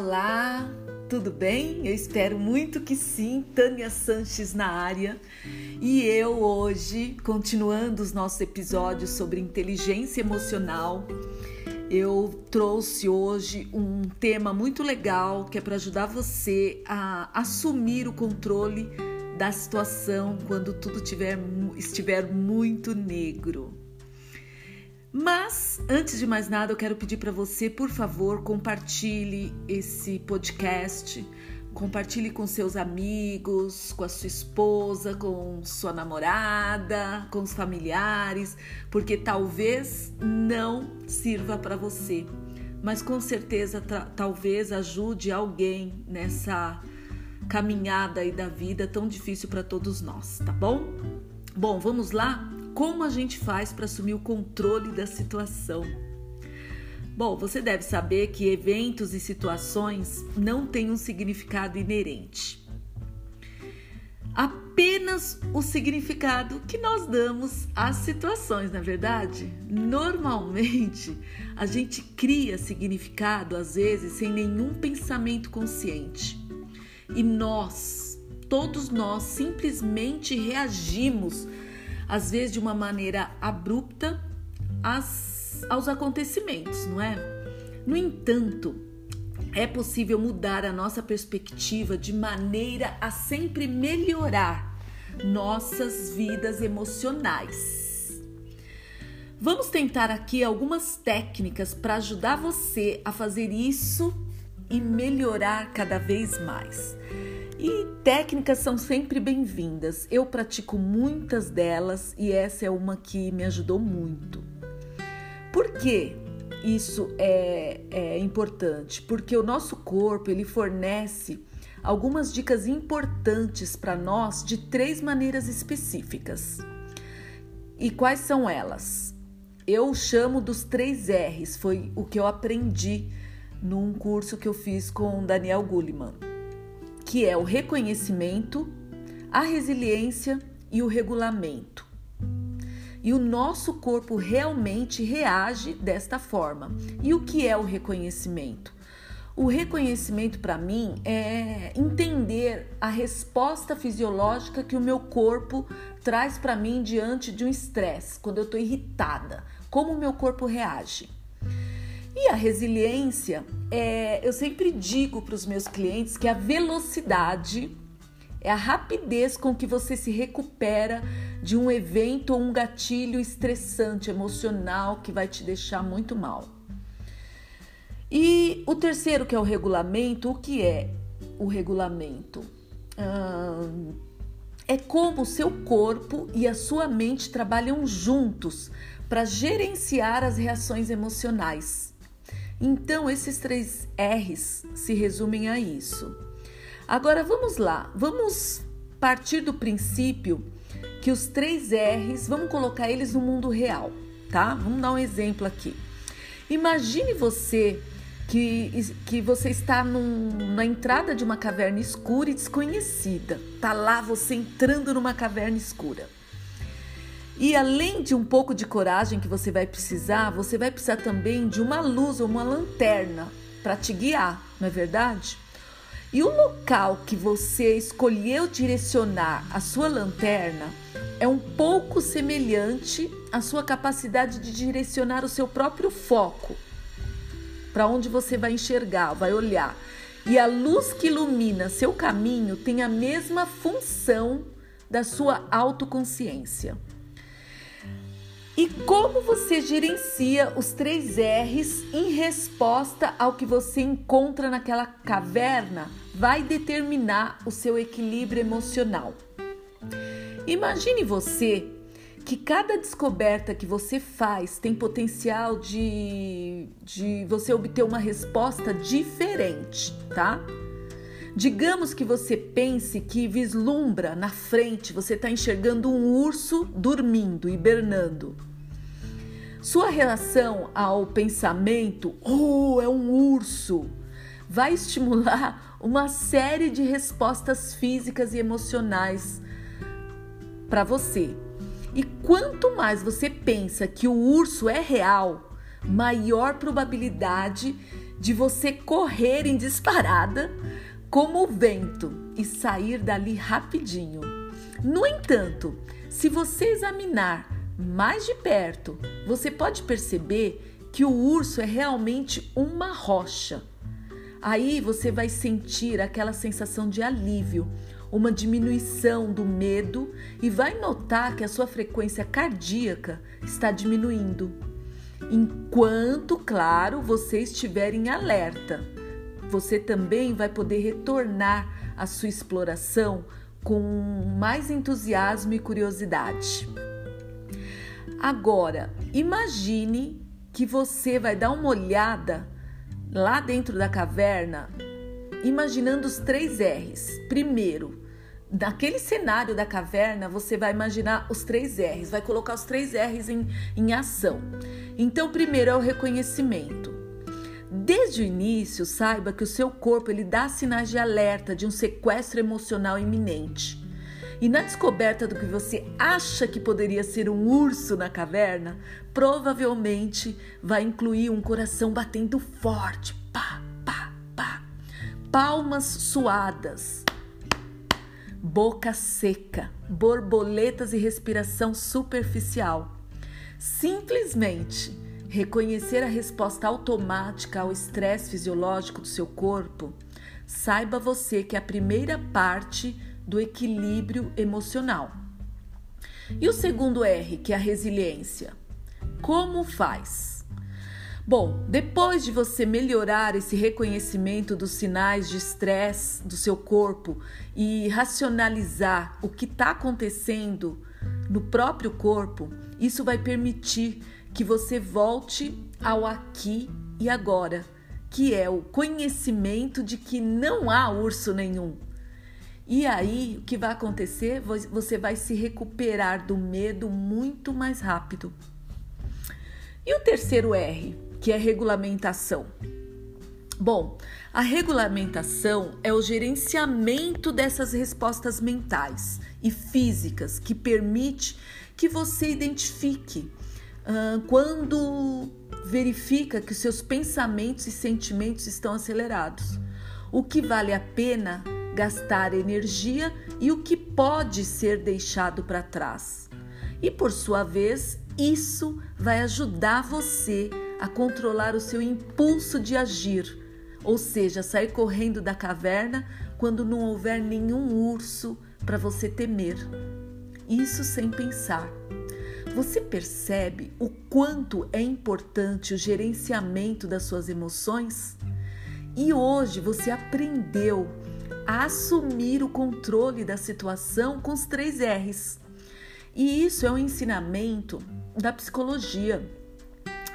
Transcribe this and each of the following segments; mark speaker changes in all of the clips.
Speaker 1: olá! Tudo bem? Eu espero muito que sim. Tânia Sanches na área. E eu hoje, continuando os nossos episódios sobre inteligência emocional, eu trouxe hoje um tema muito legal que é para ajudar você a assumir o controle da situação quando tudo tiver, estiver muito negro. Mas, antes de mais nada, eu quero pedir para você, por favor, compartilhe esse podcast, compartilhe com seus amigos, com a sua esposa, com sua namorada, com os familiares, porque talvez não sirva para você, mas com certeza talvez ajude alguém nessa caminhada aí da vida tão difícil para todos nós, tá bom? Bom, vamos lá? Como a gente faz para assumir o controle da situação? Bom, você deve saber que eventos e situações não têm um significado inerente. Apenas o significado que nós damos às situações, na é verdade? Normalmente, a gente cria significado às vezes sem nenhum pensamento consciente. E nós, todos nós, simplesmente reagimos às vezes de uma maneira abrupta, aos acontecimentos, não é? No entanto, é possível mudar a nossa perspectiva de maneira a sempre melhorar nossas vidas emocionais. Vamos tentar aqui algumas técnicas para ajudar você a fazer isso e melhorar cada vez mais. E técnicas são sempre bem-vindas. Eu pratico muitas delas e essa é uma que me ajudou muito. Por que isso é, é importante? Porque o nosso corpo ele fornece algumas dicas importantes para nós de três maneiras específicas. E quais são elas? Eu chamo dos três R's, foi o que eu aprendi num curso que eu fiz com Daniel Gulliman que é o reconhecimento, a resiliência e o regulamento. E o nosso corpo realmente reage desta forma. E o que é o reconhecimento? O reconhecimento para mim é entender a resposta fisiológica que o meu corpo traz para mim diante de um estresse, quando eu estou irritada, como o meu corpo reage. A resiliência, é, eu sempre digo para os meus clientes que a velocidade é a rapidez com que você se recupera de um evento ou um gatilho estressante, emocional, que vai te deixar muito mal. E o terceiro, que é o regulamento, o que é o regulamento? Hum, é como o seu corpo e a sua mente trabalham juntos para gerenciar as reações emocionais. Então, esses três R's se resumem a isso. Agora vamos lá, vamos partir do princípio que os três R's, vamos colocar eles no mundo real, tá? Vamos dar um exemplo aqui. Imagine você que, que você está num, na entrada de uma caverna escura e desconhecida. Tá lá você entrando numa caverna escura. E além de um pouco de coragem que você vai precisar, você vai precisar também de uma luz ou uma lanterna para te guiar, não é verdade? E o local que você escolheu direcionar a sua lanterna é um pouco semelhante à sua capacidade de direcionar o seu próprio foco para onde você vai enxergar, vai olhar. E a luz que ilumina seu caminho tem a mesma função da sua autoconsciência. E como você gerencia os três R's em resposta ao que você encontra naquela caverna vai determinar o seu equilíbrio emocional. Imagine você que cada descoberta que você faz tem potencial de, de você obter uma resposta diferente, tá? Digamos que você pense que vislumbra na frente, você está enxergando um urso dormindo, hibernando. Sua reação ao pensamento, oh, é um urso, vai estimular uma série de respostas físicas e emocionais para você. E quanto mais você pensa que o urso é real, maior probabilidade de você correr em disparada como o vento e sair dali rapidinho. No entanto, se você examinar mais de perto, você pode perceber que o urso é realmente uma rocha. Aí você vai sentir aquela sensação de alívio, uma diminuição do medo e vai notar que a sua frequência cardíaca está diminuindo. Enquanto, claro, você estiver em alerta, você também vai poder retornar à sua exploração com mais entusiasmo e curiosidade. Agora, imagine que você vai dar uma olhada lá dentro da caverna, imaginando os três R's. Primeiro, naquele cenário da caverna, você vai imaginar os três R's, vai colocar os três R's em, em ação. Então, primeiro é o reconhecimento. Desde o início, saiba que o seu corpo ele dá sinais de alerta de um sequestro emocional iminente. E na descoberta do que você acha que poderia ser um urso na caverna, provavelmente vai incluir um coração batendo forte, pá, pá, pá, palmas suadas, boca seca, borboletas e respiração superficial. Simplesmente reconhecer a resposta automática ao estresse fisiológico do seu corpo, saiba você que a primeira parte do equilíbrio emocional. E o segundo R, que é a resiliência. Como faz? Bom, depois de você melhorar esse reconhecimento dos sinais de estresse do seu corpo e racionalizar o que está acontecendo no próprio corpo, isso vai permitir que você volte ao aqui e agora, que é o conhecimento de que não há urso nenhum. E aí, o que vai acontecer? Você vai se recuperar do medo muito mais rápido. E o terceiro R, que é regulamentação. Bom, a regulamentação é o gerenciamento dessas respostas mentais e físicas que permite que você identifique quando verifica que os seus pensamentos e sentimentos estão acelerados. O que vale a pena gastar energia e o que pode ser deixado para trás. E por sua vez, isso vai ajudar você a controlar o seu impulso de agir, ou seja, sair correndo da caverna quando não houver nenhum urso para você temer. Isso sem pensar. Você percebe o quanto é importante o gerenciamento das suas emoções? E hoje você aprendeu assumir o controle da situação com os três R's. E isso é um ensinamento da psicologia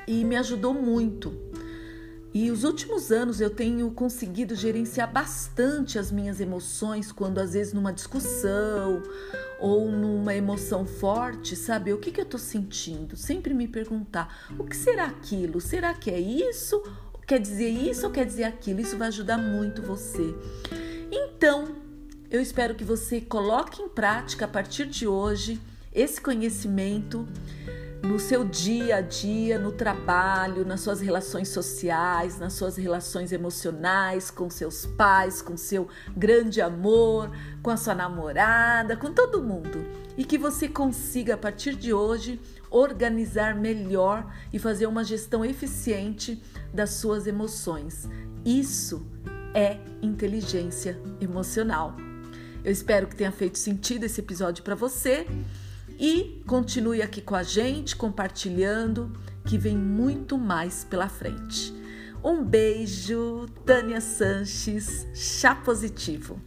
Speaker 1: e me ajudou muito. E os últimos anos eu tenho conseguido gerenciar bastante as minhas emoções quando às vezes numa discussão ou numa emoção forte, saber o que, que eu estou sentindo. Sempre me perguntar: o que será aquilo? Será que é isso? Quer dizer isso ou quer dizer aquilo? Isso vai ajudar muito você. Então, eu espero que você coloque em prática a partir de hoje esse conhecimento no seu dia a dia, no trabalho, nas suas relações sociais, nas suas relações emocionais com seus pais, com seu grande amor, com a sua namorada, com todo mundo. E que você consiga, a partir de hoje, organizar melhor e fazer uma gestão eficiente das suas emoções. Isso é inteligência emocional. Eu espero que tenha feito sentido esse episódio para você. E continue aqui com a gente, compartilhando, que vem muito mais pela frente. Um beijo, Tânia Sanches, chá positivo.